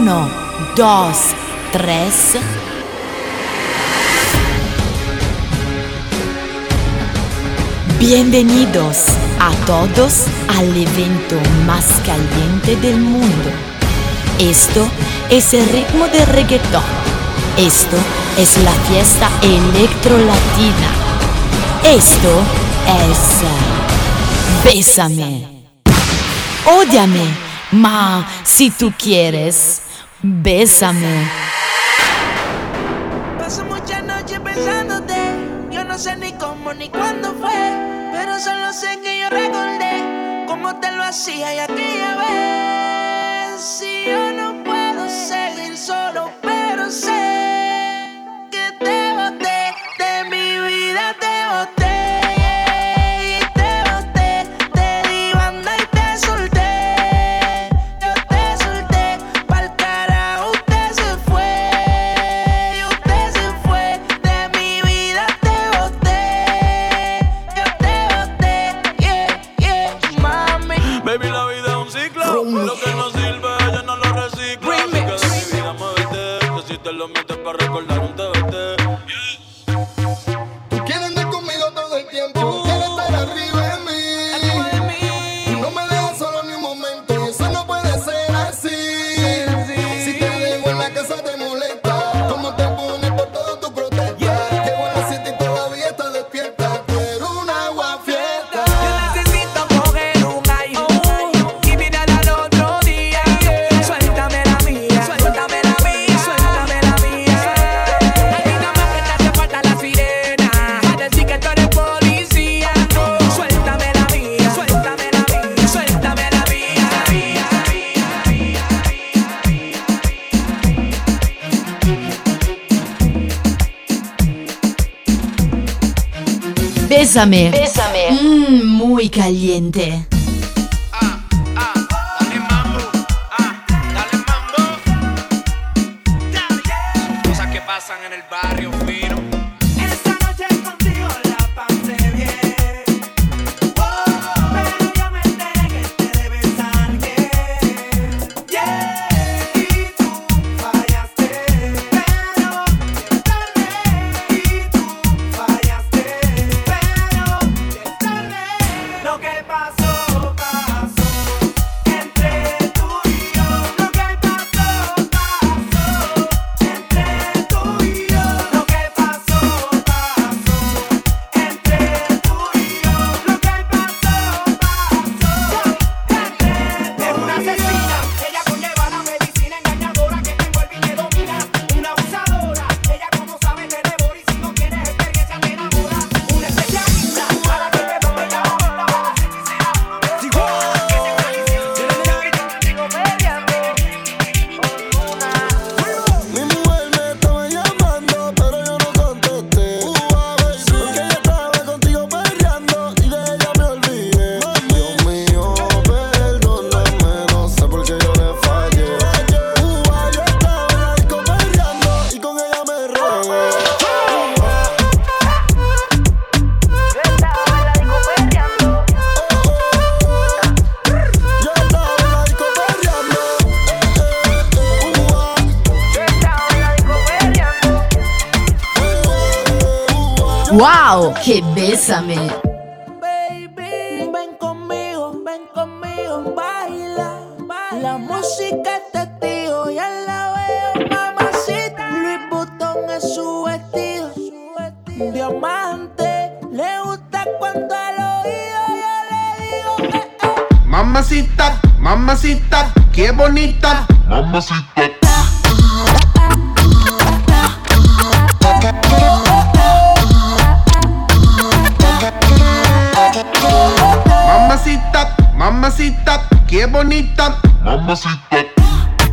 Uno, dos, tres. Bienvenidos a todos al evento más caliente del mundo. Esto es el ritmo de reggaetón. Esto es la fiesta electrolatina. Esto es Bésame. Ódiame, ma si tú quieres. Bésame. Paso muchas noches pensándote. Yo no sé ni cómo ni cuándo fue. Pero solo sé que yo recordé cómo te lo hacía y aquella vez. Si yo no puedo seguir solo. te lo mientes para recordar un TBT. Bésame. Bésame. Mm, muy caliente. Summit.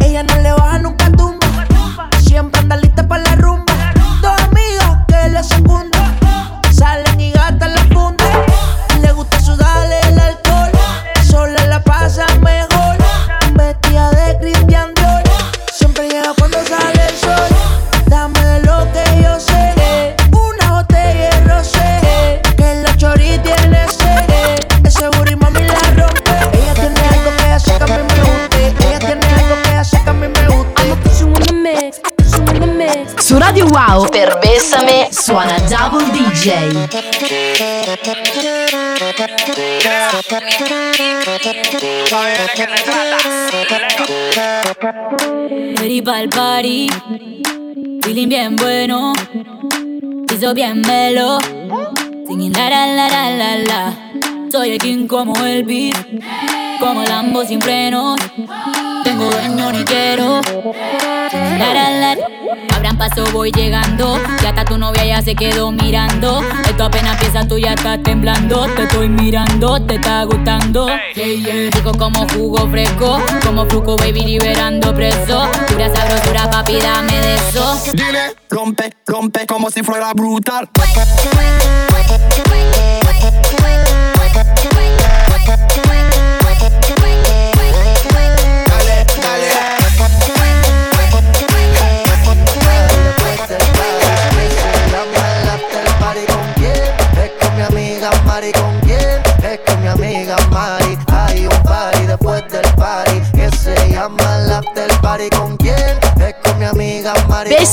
Ella no le baja nunca suona Double DJ. Ready pa'l party, feeling bien bueno, piso bien melo, singing la la la la la la. Soy el king como el beat, como Lambo sin frenos. Tengo dueño ni quiero. La la la. Abran paso, voy llegando. Ya hasta tu novia ya se quedó mirando. Esto apenas empieza, tú ya estás temblando. Te estoy mirando, te está gustando. Yeah. Rico como jugo fresco, como fruco baby liberando preso. Pura sabrosura, papi, dame de eso. Dile, rompe, rompe como si fuera brutal.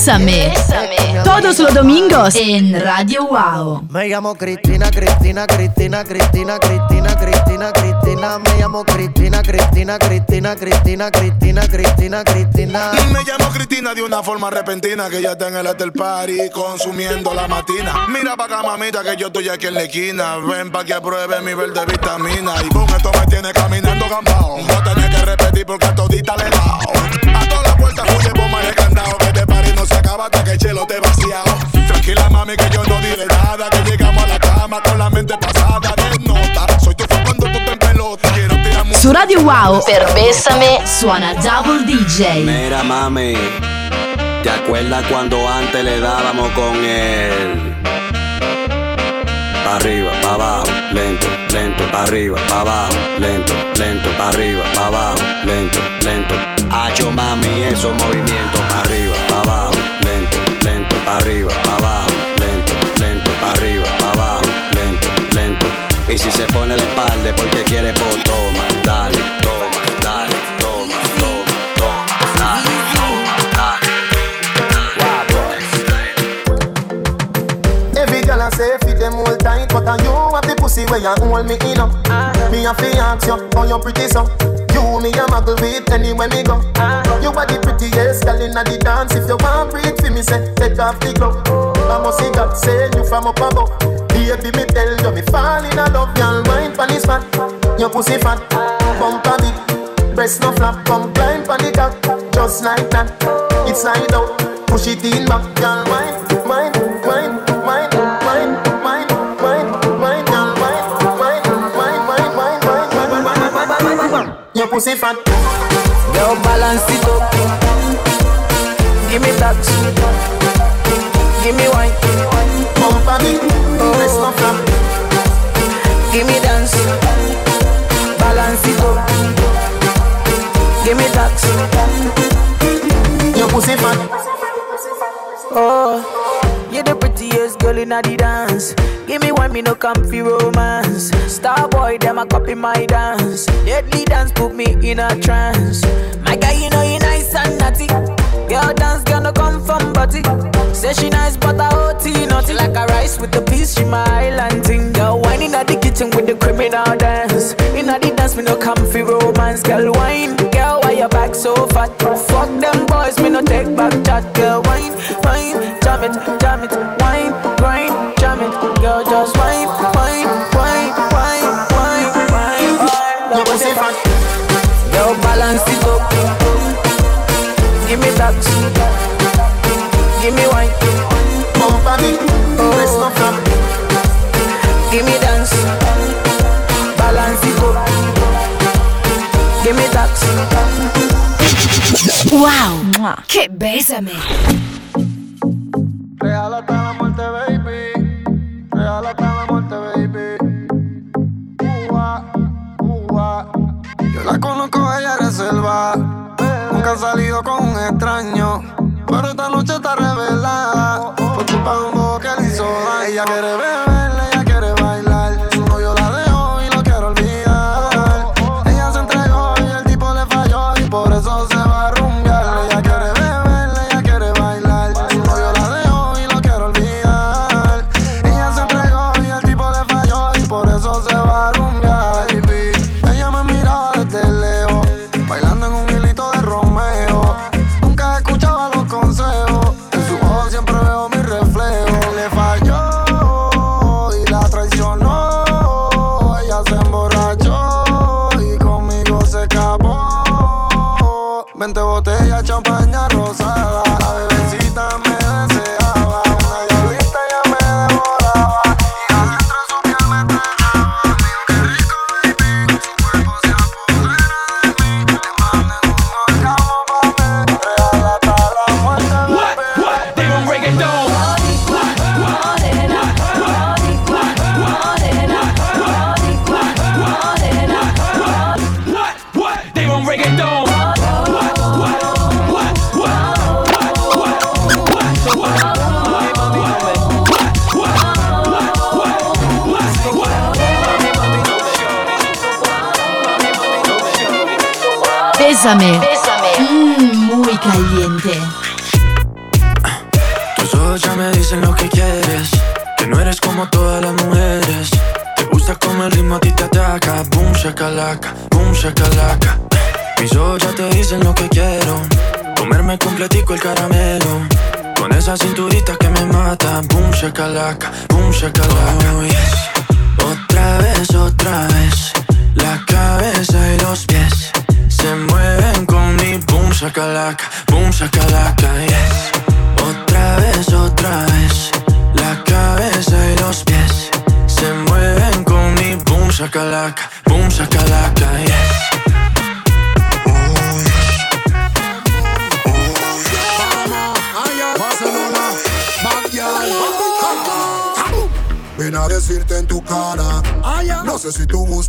Bésame. Todos los domingos en Radio Wow. Me llamo Cristina, Cristina, Cristina, Cristina, Cristina, Cristina, Cristina. Me llamo Cristina, Cristina, Cristina, Cristina, Cristina, Cristina, Cristina. Me llamo Cristina de una forma repentina que ya está en el after party consumiendo la matina. Mira pa' acá, mamita, que yo estoy aquí en la esquina. Ven pa' que apruebe mi verde vitamina. Y con esto me tiene caminando gambao. No tenés que repetir porque a todita le he dado. A todas las puertas huye bomba de candado. Que este acaba hasta que el chelo te vaciado. Tranquila, mami, que yo no diré nada. Que llegamos a la cama con la mente pasada de nota. Soy tu fan cuando tú te en pelota. Quiero tirar mucho. Su Radio Wow per Bésame suona Double DJ. Mira mami, ¿te acuerdas cuando antes le dábamos con él? Pa' arriba, pa' abajo, lento, lento, pa' arriba, pa' abajo, lento, lento, pa' arriba, pa' abajo, lento, lento. Hacho mami, esos movimientos, pa' arriba, pa' abajo, arriba, abajo, lento, lento, arriba, abajo, lento, lento. Y si se pone la espalda es porque quiere, pues toma, dale, toma, dale, toma, toma, toma, dale, toma, Every girl I say them all tight, but you pussy where you hold me in up. Me a fi ask you, how you pretty so? You me a muggle with anywhere me go. You are the prettiest girl inna the dance. If you want breathe for me, say take off the glove. I must see God say you from up above. Baby, me tell you me fall in love, girl. Wine pon this fat, your pussy fat, bumper big. Breast no flap, come climb pon the cock, just like that. It's slide out, push it in back, girl. Wine, pussy fat, Yo, balance it up. Give me that. Give me wine. Pump bumper big. Breast oh. no flap, Give me dance. Balance it up. Give me that. your pussy fat. Oh, you're the prettiest girl in the dance. Give me one, me no comfy romance. Star boy, them a copy my dance. Deadly dance put me in a trance. My guy, you know you nice and naughty. Girl dance gonna come from body. Say she nice, but I OT naughty like a rice with the peas. She my island thing. Girl, wine in the kitchen with the criminal dance. In the dance, me no comfy romance. Girl, wine. Girl, why your back so fat? Fuck them boys, me no take back chat. Girl, wine, wine, jam it, jam it, wine, Bésame.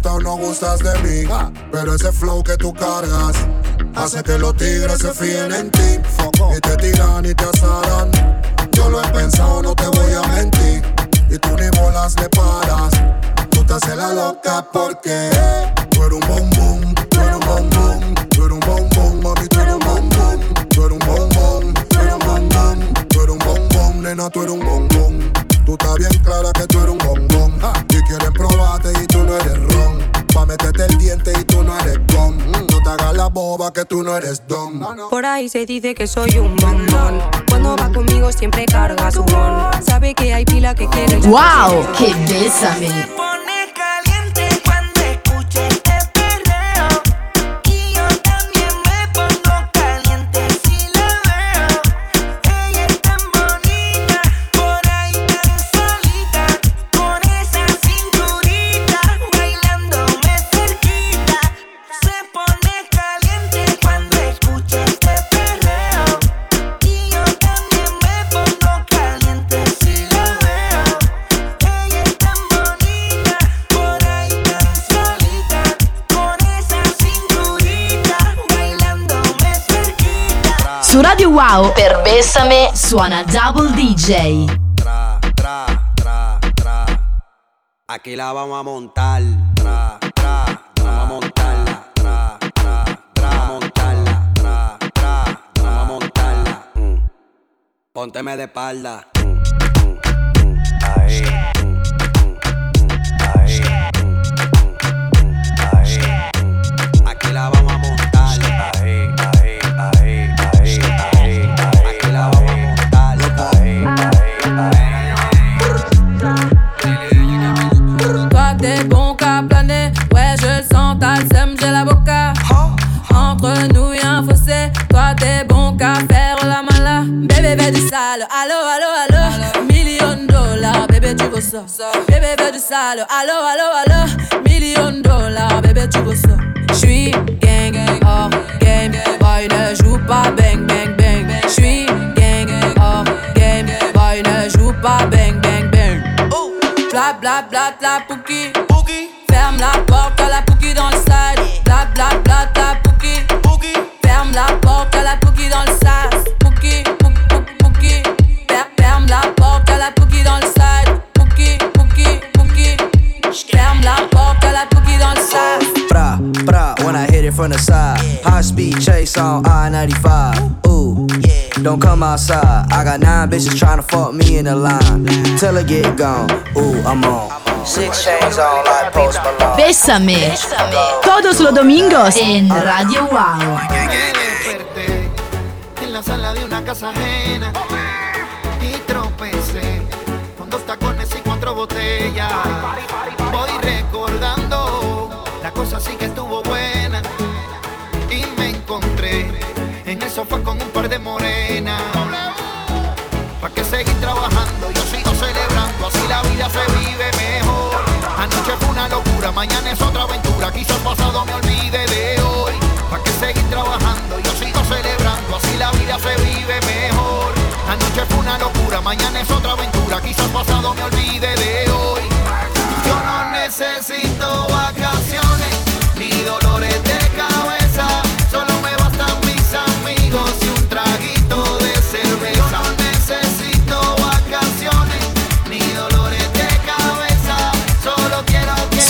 O no gustas de mí. Pero ese flow que tú cargas hace que los tigres se fíen en ti. Y te tiran y te asaran. Yo lo he pensado, no te voy a mentir. Y tú ni bolas le paras. Tú te haces la loca porque tú eres un bombón, tú eres un bombón, tú eres un bombón, mami, tú eres un bombón, tú eres un bombón, tú eres un bombón, tú eres un bombón, nena, tú eres un bombón. Tú estás bien clara que tú eres un bombón. Boba que tú no eres dom. Por ahí se dice que soy un bombón. Cuando va conmigo siempre carga su bon. Sabe que hay pila que quiere. ¡Wow! ¡Qué bésame! Radio Wow per Bésame suona Double DJ. Tra, tra, tra, tra. Aquí la vamos a montar. Tra, tra, tra. Vamos a montarla. Tra, tra, tra. Vamos a montarla. Tra, tra, tra. Vamos a montarla. Mm. Pónteme de espalda. Sale, allo allo allo, million dollars, bébé tu veux ça. Bébé veut du sale, allo allo allo, million dollars, bébé tu veux ça. J'suis gang, hors game, boy ne joue pas bang bang bang. J'suis gang, hors game, boy ne joue pas bang bang bang. Bla bla bla la pouki. Ferme la porte à la pouki dans le side. Bla bla bla la from the side. High speed chase on I 95. Ooh, don't come outside. I got nine bitches trying to fuck me in the line. Till I get gone. Ooh, I'm on. Six chains on like Post Malone. Bésame. Todos los domingos en Radio Wow. en la sala de una casa ajena y tropecé con dos tacones y cuatro botellas. Voy recordando, la cosa sí con un par de morenas. Pa' que seguir trabajando, yo sigo celebrando, así la vida se vive mejor. Anoche fue una locura, mañana es otra aventura, quizás pasado me olvide de hoy. Pa' que seguir trabajando, yo sigo celebrando, así la vida se vive mejor. Anoche fue una locura, mañana es otra aventura, quizás pasado me olvide de hoy. Yo no necesito vacaciones.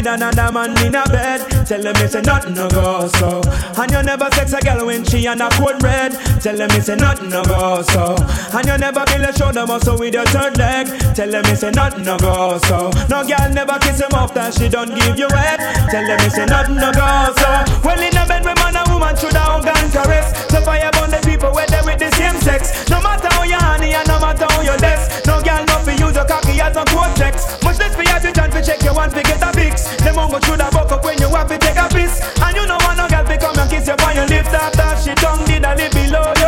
with another man in a bed. Tell them it's a nothing no go so. And you never sex a girl when she on a cold red. Tell them it's a nothing no go so. And you never build a shoulder muscle with your third leg. Tell them it's a nothing no go so. No girl never kiss him that she don't give you head. Tell them it's a nothing no go so. Well in a bed with man and woman should hug and caress. So fire burn the people where they with the same sex. No matter how you honey and no matter how you desk. As a cortex. Much less for you to chance to check your one to get a fix. Them mongo should have buck up when you have to take a piss. And you know want no girl to come and kiss you on your lips after she tongue did a live below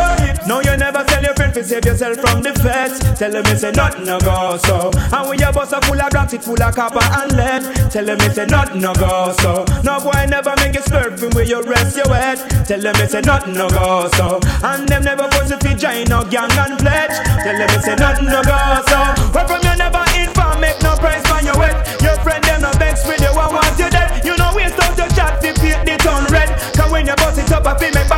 to save yourself from the feds. Tell them a nothing no go so. And when your bus a full of rocks it full of copper and lead. Tell them a nothing no go so. No boy never make you slurp from where you rest your head. Tell them a nothing no go so. And them never force you to join no gang and pledge. Tell them a nothing no go so. Where from you never inform, make no price on your wet. Your friend them no vex with you, I want you dead. You know waste out your chat, fi paint the town red. Cause when you bust it up, I feel make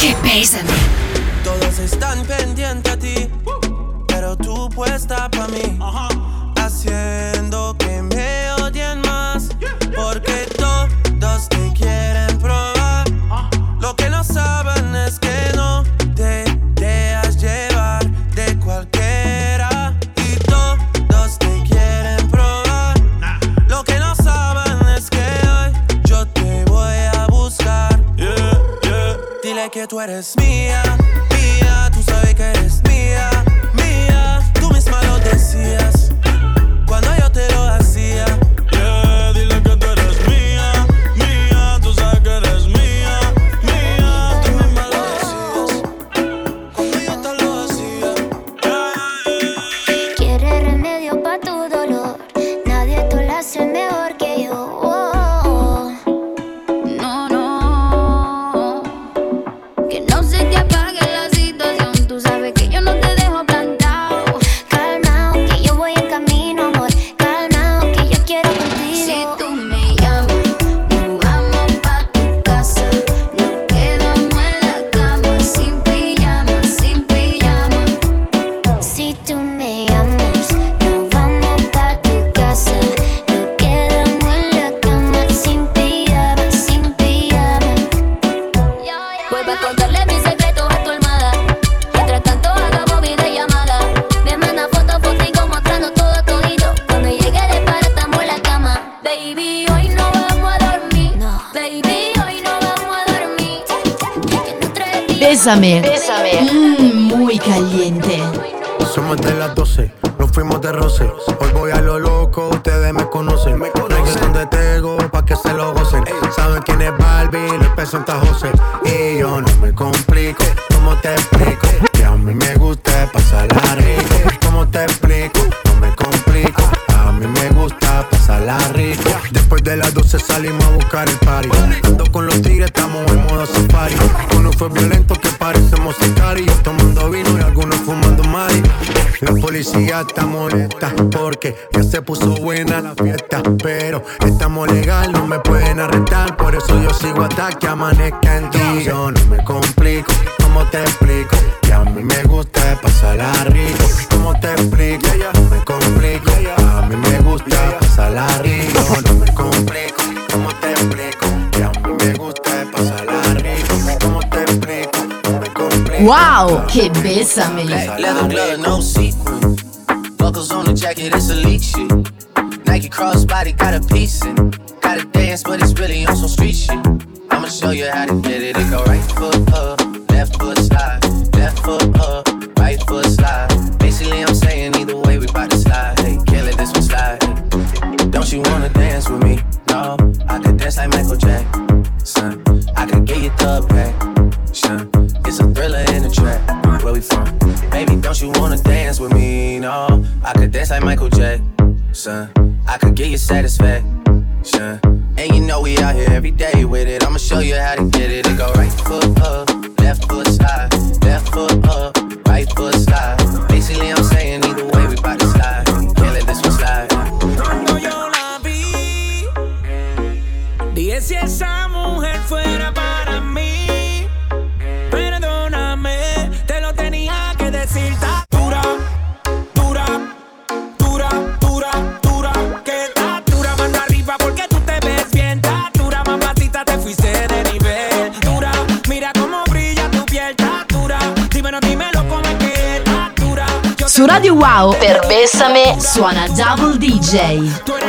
Get basement. Tú eres mía, mía, tú sabes que eres mía, mía. Tú misma lo decías trae Bésame. Mmm, muy caliente. Somos de las 12, nos fuimos de roce. Hoy voy a lo loco, ustedes me conocen. Me conocen de Tego, pa' que se lo gocen. Saben quién es Barbie, les peso en José. Y yo no me complico, ¿cómo te explico? Que a mí me gusta pasarla rico. ¿Cómo te explico? No me complico. A mí me gusta pasarla rico. Después de las 12 salimos a buscar el party. Ando con los tigres, estamos en modo safari. Uno fue violento policía está molesta porque ya se puso buena la fiesta. Pero estamos legal, no me pueden arrestar. Por eso yo sigo hasta que amanezca en ti. Yo no me complico, ¿cómo te explico? Que a mí me gusta pasarla rico. ¿Cómo te explico? No me complico. A mí me gusta pasarla rico. No me complico, ¿cómo te explico? Que a mí me gusta pasarla rico. ¿Cómo te explico? No me complico. Wow, che bésame. Leather glove, no sequins. buckles on the jacket, it's elite shit. Nike crossbody got a piece in. Gotta dance, but it's really on some street shit. I'ma show you how to get it. It go right foot up your satisfaction. And you know we out here every day with it. I'ma show you how to get it. wow per Bessame suona Double DJ.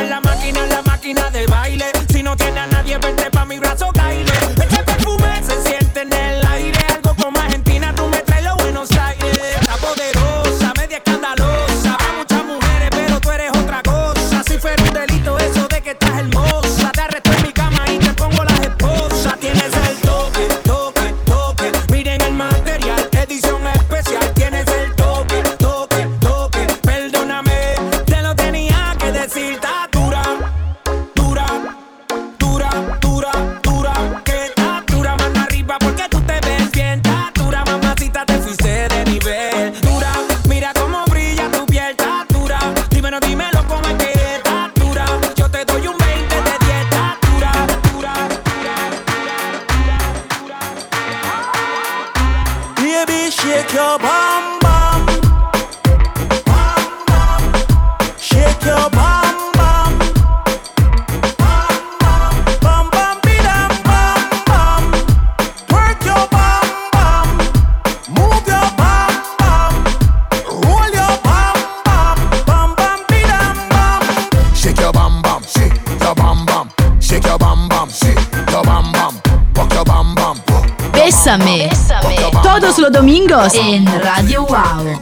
Domingos in Radio Wow.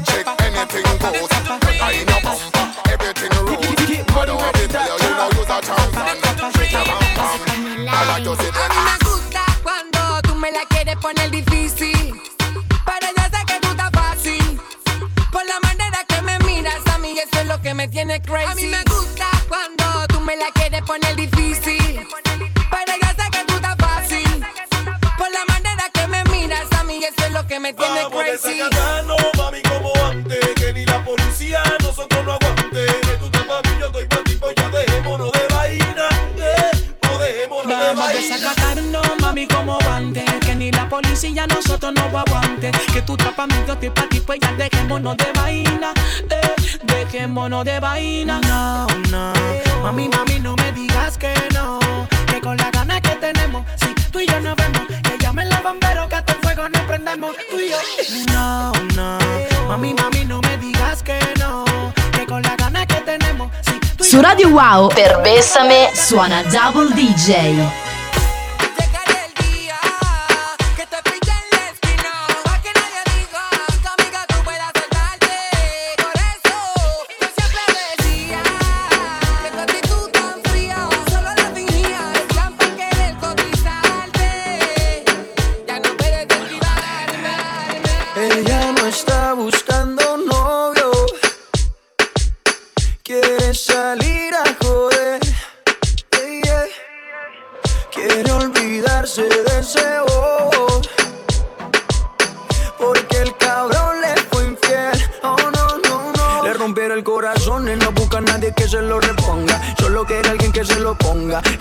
dejémonos de vaina, eh, de, dejémonos de vaina. No, no, mami, mami, no me digas que no, que con la ganas que tenemos, si tú y yo nos vemos, que llamen los bomberos que hasta el fuego nos prendemos, tú y yo. No, no, mami, mami, no me digas que no, que con la ganas que tenemos, si tú y Su Radio Wow, per Bessame, suona Double DJ.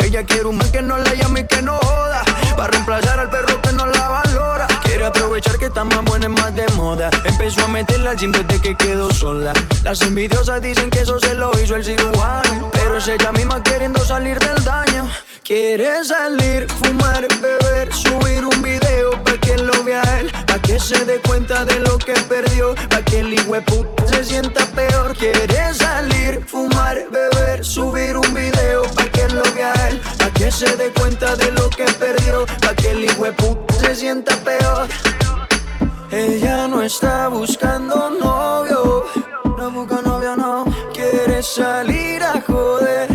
Ella quiere un man que no le llame y que no joda. Para reemplazar al perro que no la valora. Quiere aprovechar que está más buena más de moda. Empezó a meterla al gym desde que quedó sola. Las envidiosas dicen que eso se lo hizo el cirujano. Pero es ella misma queriendo salir del daño. Quiere salir, fumar, beber, subir un video para que lo vea él que se dé cuenta de lo que perdió, pa' que el puta se sienta peor. Quiere salir, fumar, beber, subir un video, pa' que lo vea él, pa' que se dé cuenta de lo que perdió, pa' que el puta se sienta peor. Ella no está buscando novio, no busca novio, no. Quiere salir a joder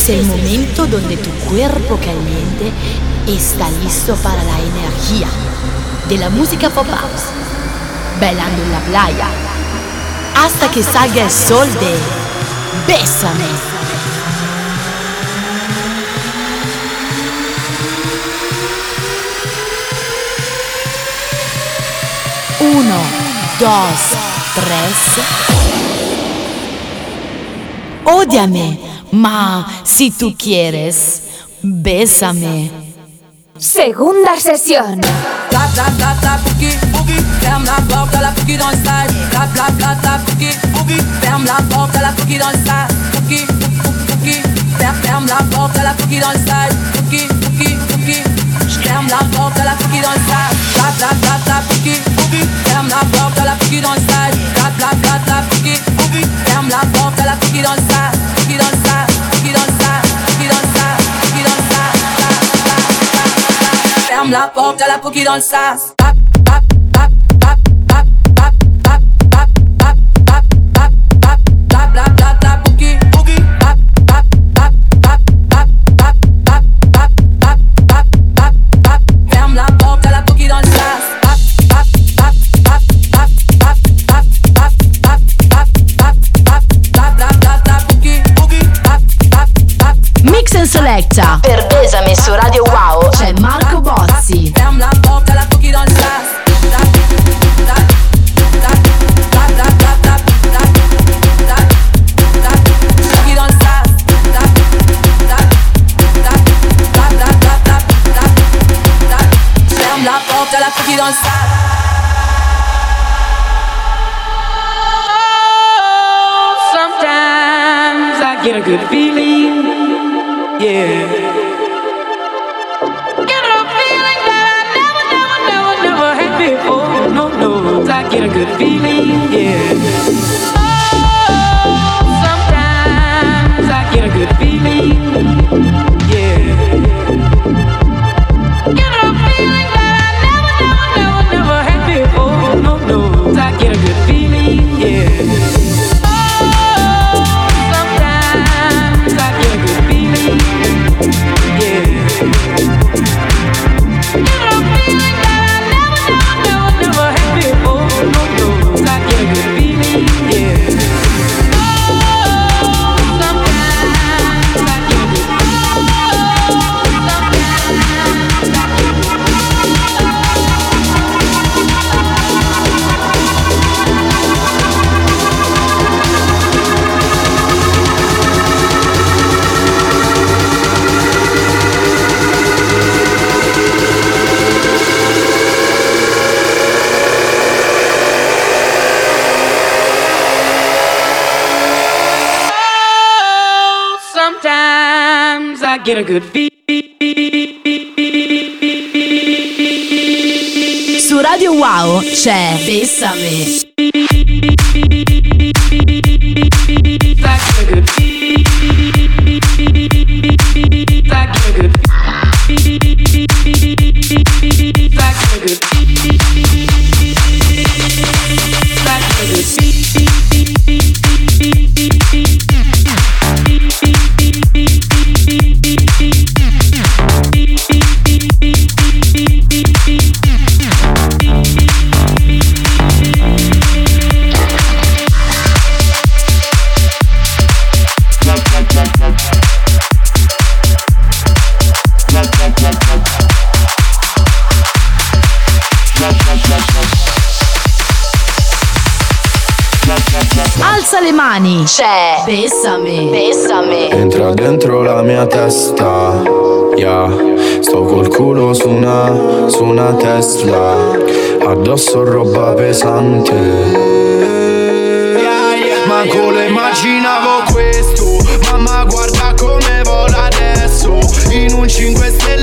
es el momento donde tu cuerpo caliente está listo para la energía de la música pop house, bailando en la playa, hasta que salga el sol de Bésame. Uno, dos, tres. Ódiame, ma si tú quieres, bésame. Segunda sesión. Ferme la porte à la dans le Ferme la porte à la dans le Ferme la porte la dans le Ferme porte la dans le Ferme la porte la dans le Ferme la porte, à la cookie dans le sac, cookie dans le sac, cookie dans le sac, cookie dans le sac, cookie dans le sac, sac, sac, sac. Ferme la porte, à la cookie dans le sac. Selecta. Per Besame su Radio Wow c'è Marco Bozzi. don't stop. Sometimes I get a good feeling. A good feeling. Su Radio Wow c'è Bessame. Alza le mani. C'è. Bessame. Bessame. Entra dentro la mia testa, yeah. Sto col culo su una, su una Tesla, addosso roba pesante. Manco lo immaginavo questo Mamma guarda come vola adesso In un 5 stelle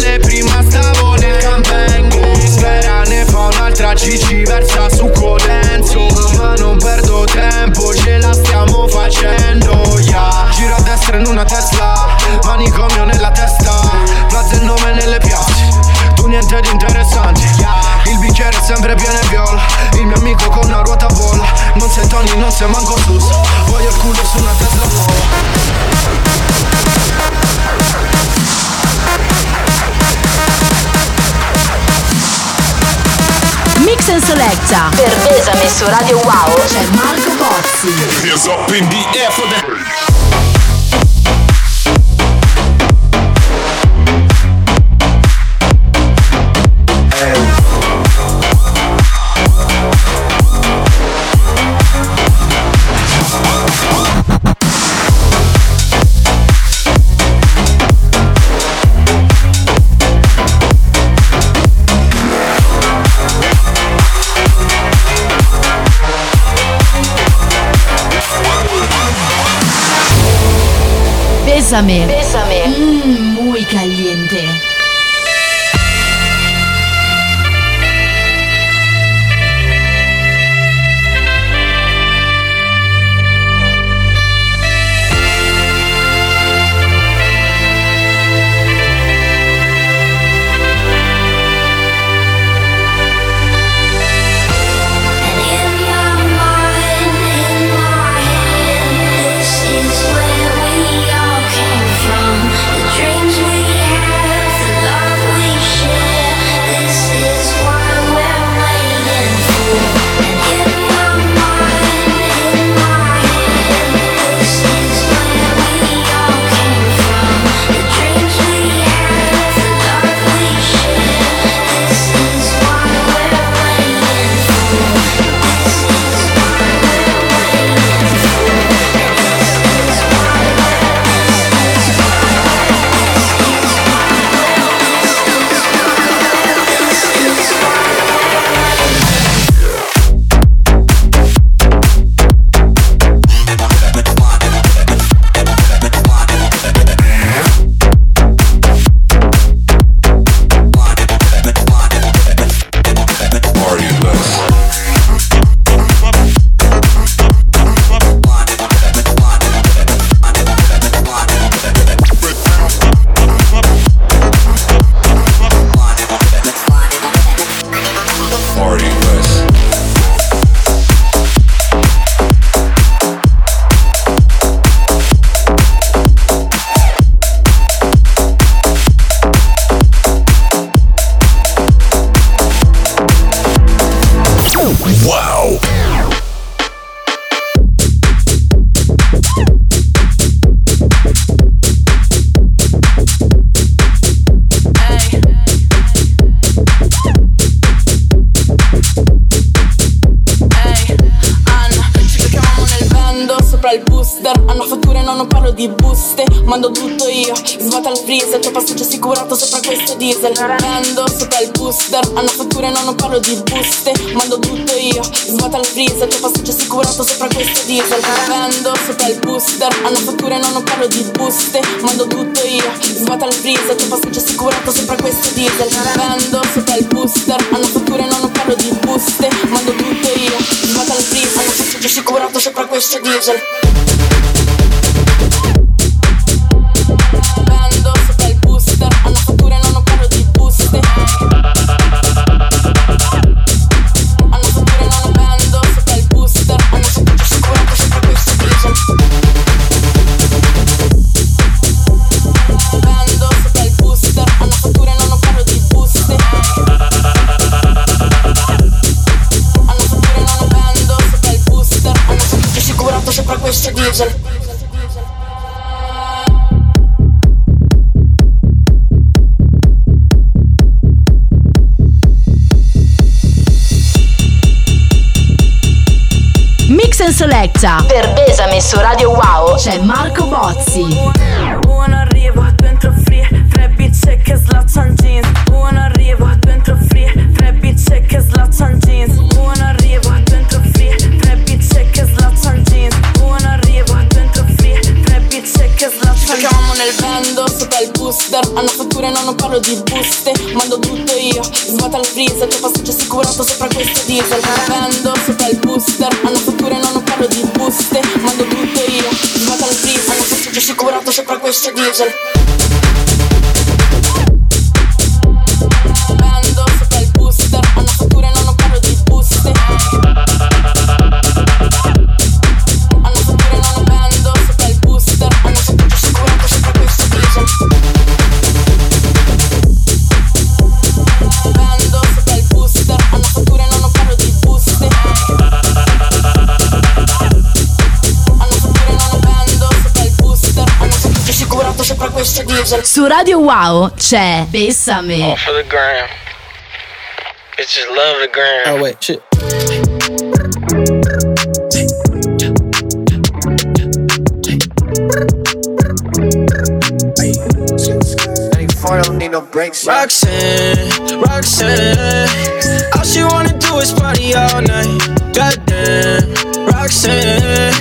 sei manco sus Voglio il culo su una Tesla nuova Mix and Selecta. Per Bessame su Radio Wow c'è Marco Pozzi. Hands up in the air for the. Bésame. Bésame. Mmm, muy caliente. Diesel Vendo sopra il booster. Hanno fatture no non parlo di buste. Mando tutto io Svuota il freezer. Tuo passaggio assicurato sopra questo diesel Vendo sopra il booster. Hanno fatture no non parlo di buste. Mando tutto io Svuota il freezer. Tuo passaggio assicurato sopra questo diesel Vendo sopra il booster. Hanno fatture no non parlo di buste. Mando tutto io Svuota il freezer. Hanno passaggio assicurato sopra questo diesel Mix and Selecta. Per Besame su Radio Wow c'è Marco Bozzi. Giocavamo nel vendo sopra il booster. Hanno fatture no non parlo di buste. Mando tutto io Svuota il freezer. Che passaggio assicurato sopra questo diesel. Vendo sopra il booster. Hanno fatture no non parlo di buste. Mando tutto io Svuota il freezer. Hanno passaggio assicurato sopra questo diesel Su Radio Wow c'è Bessame. Oh, for the gram. Bitches love the gram. Oh wait, shit. don't need no breaks. Roxanne, Roxanne, all she wanna do is party all night. Goddamn, Roxanne,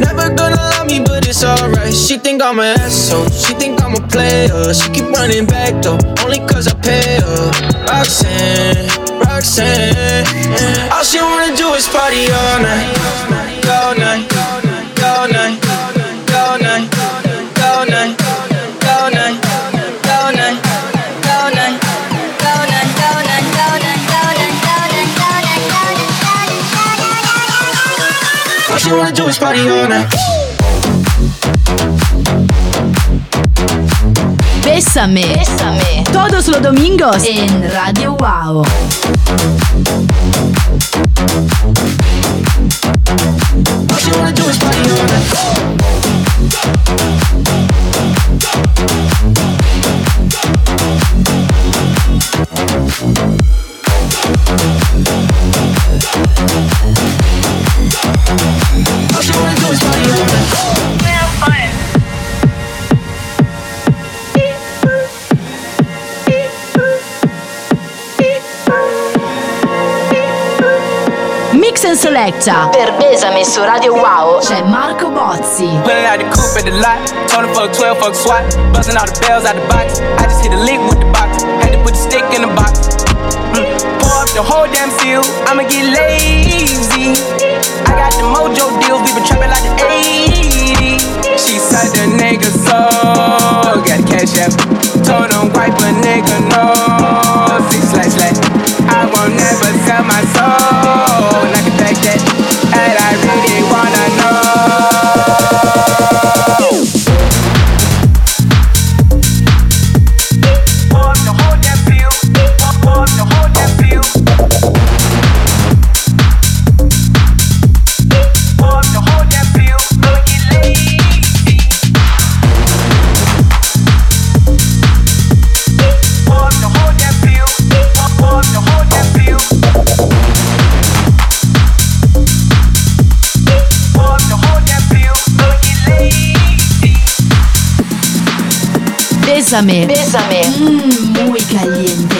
never gonna love me, but it's alright. She think I'm an asshole, she think I'm a player. She keep running back though, only cause I pay her. Roxanne, Roxanne, all she wanna do is party all night, she wanna do is party all night. Bésame. Bésame. Todos los domingos en Radio Wow. All she wanna do is party all night. Selecta. Per Besame su Radio Wow c'è Marco Bozzi. Pulling out the coupe at the lot. Told him fuck 12, fuck SWAT. Busting all the bells out the box. I just hit a lick with the box. Had to put the stick in the box. The whole damn seal. I'ma get lazy. I got the mojo deals. We been trapping like the 80s. She said the nigga so. Got cash app. Told him wipe a nigga no. Six slash slash. I won't never sell my soul. And I can back that. And I really wanna know. Bésame. Bésame. Mmm, muy caliente.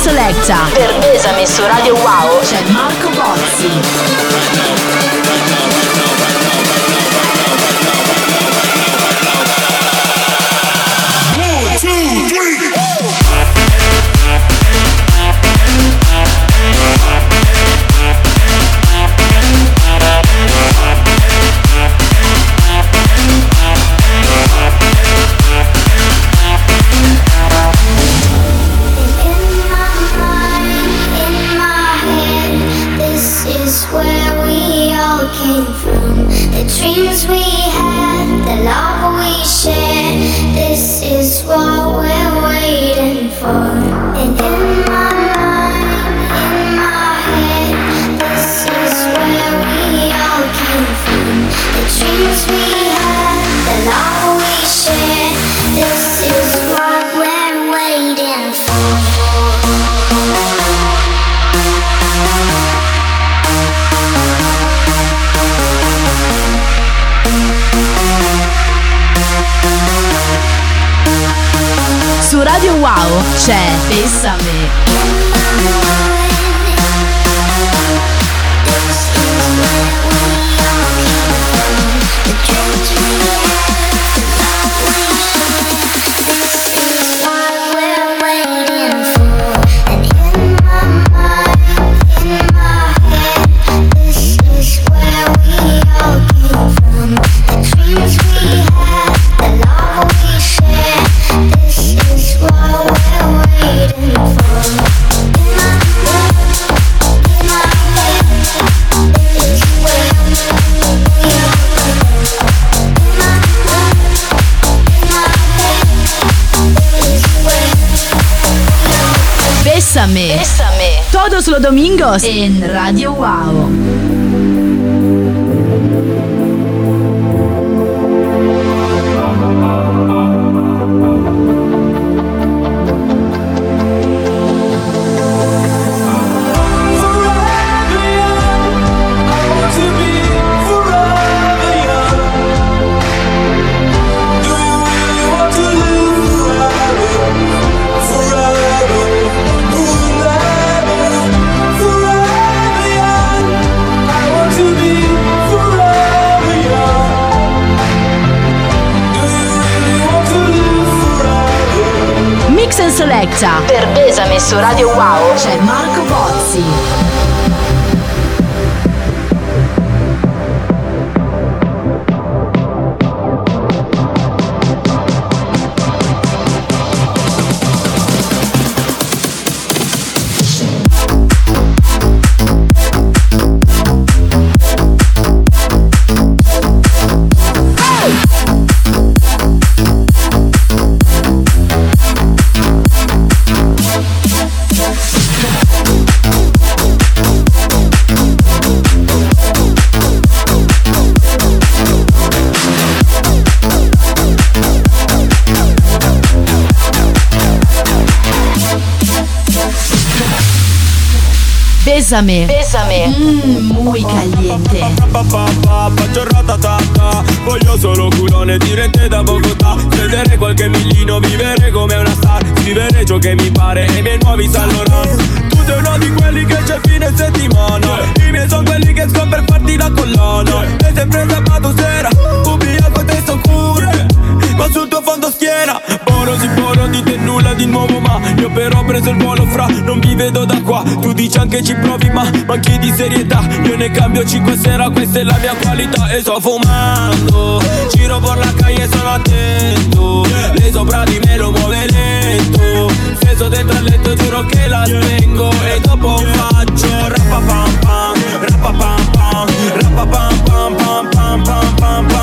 Selecta. Per Bésame su Radio Wow c'è Marco Bozzi. solo domingos en Radio Wow. Radio Wow Bésame. Bésame. Mmm, muy caliente. Faccio ratatata Voglio solo culone dirette da Bogotà. Vedere qualche millino, vivere come una star. Scrivere ciò che mi pare e i miei nuovi San Laurent Tu sei uno di quelli che c'è fine settimana. I miei sono quelli che scopro per farti la collana. E sempre sabato di nuovo ma Io però ho preso il volo fra Non vi vedo da qua. Tu dici anche ci provi ma manchi di serietà. Io ne cambio 5 sera Questa è la mia qualità. E sto fumando Giro per la calle sono attento. Lei sopra di me lo muove lento. Steso dentro al letto giuro che la spengo. E dopo faccio rappa pam pam Rappa pam pam Rappa pam pam pam pam pam pam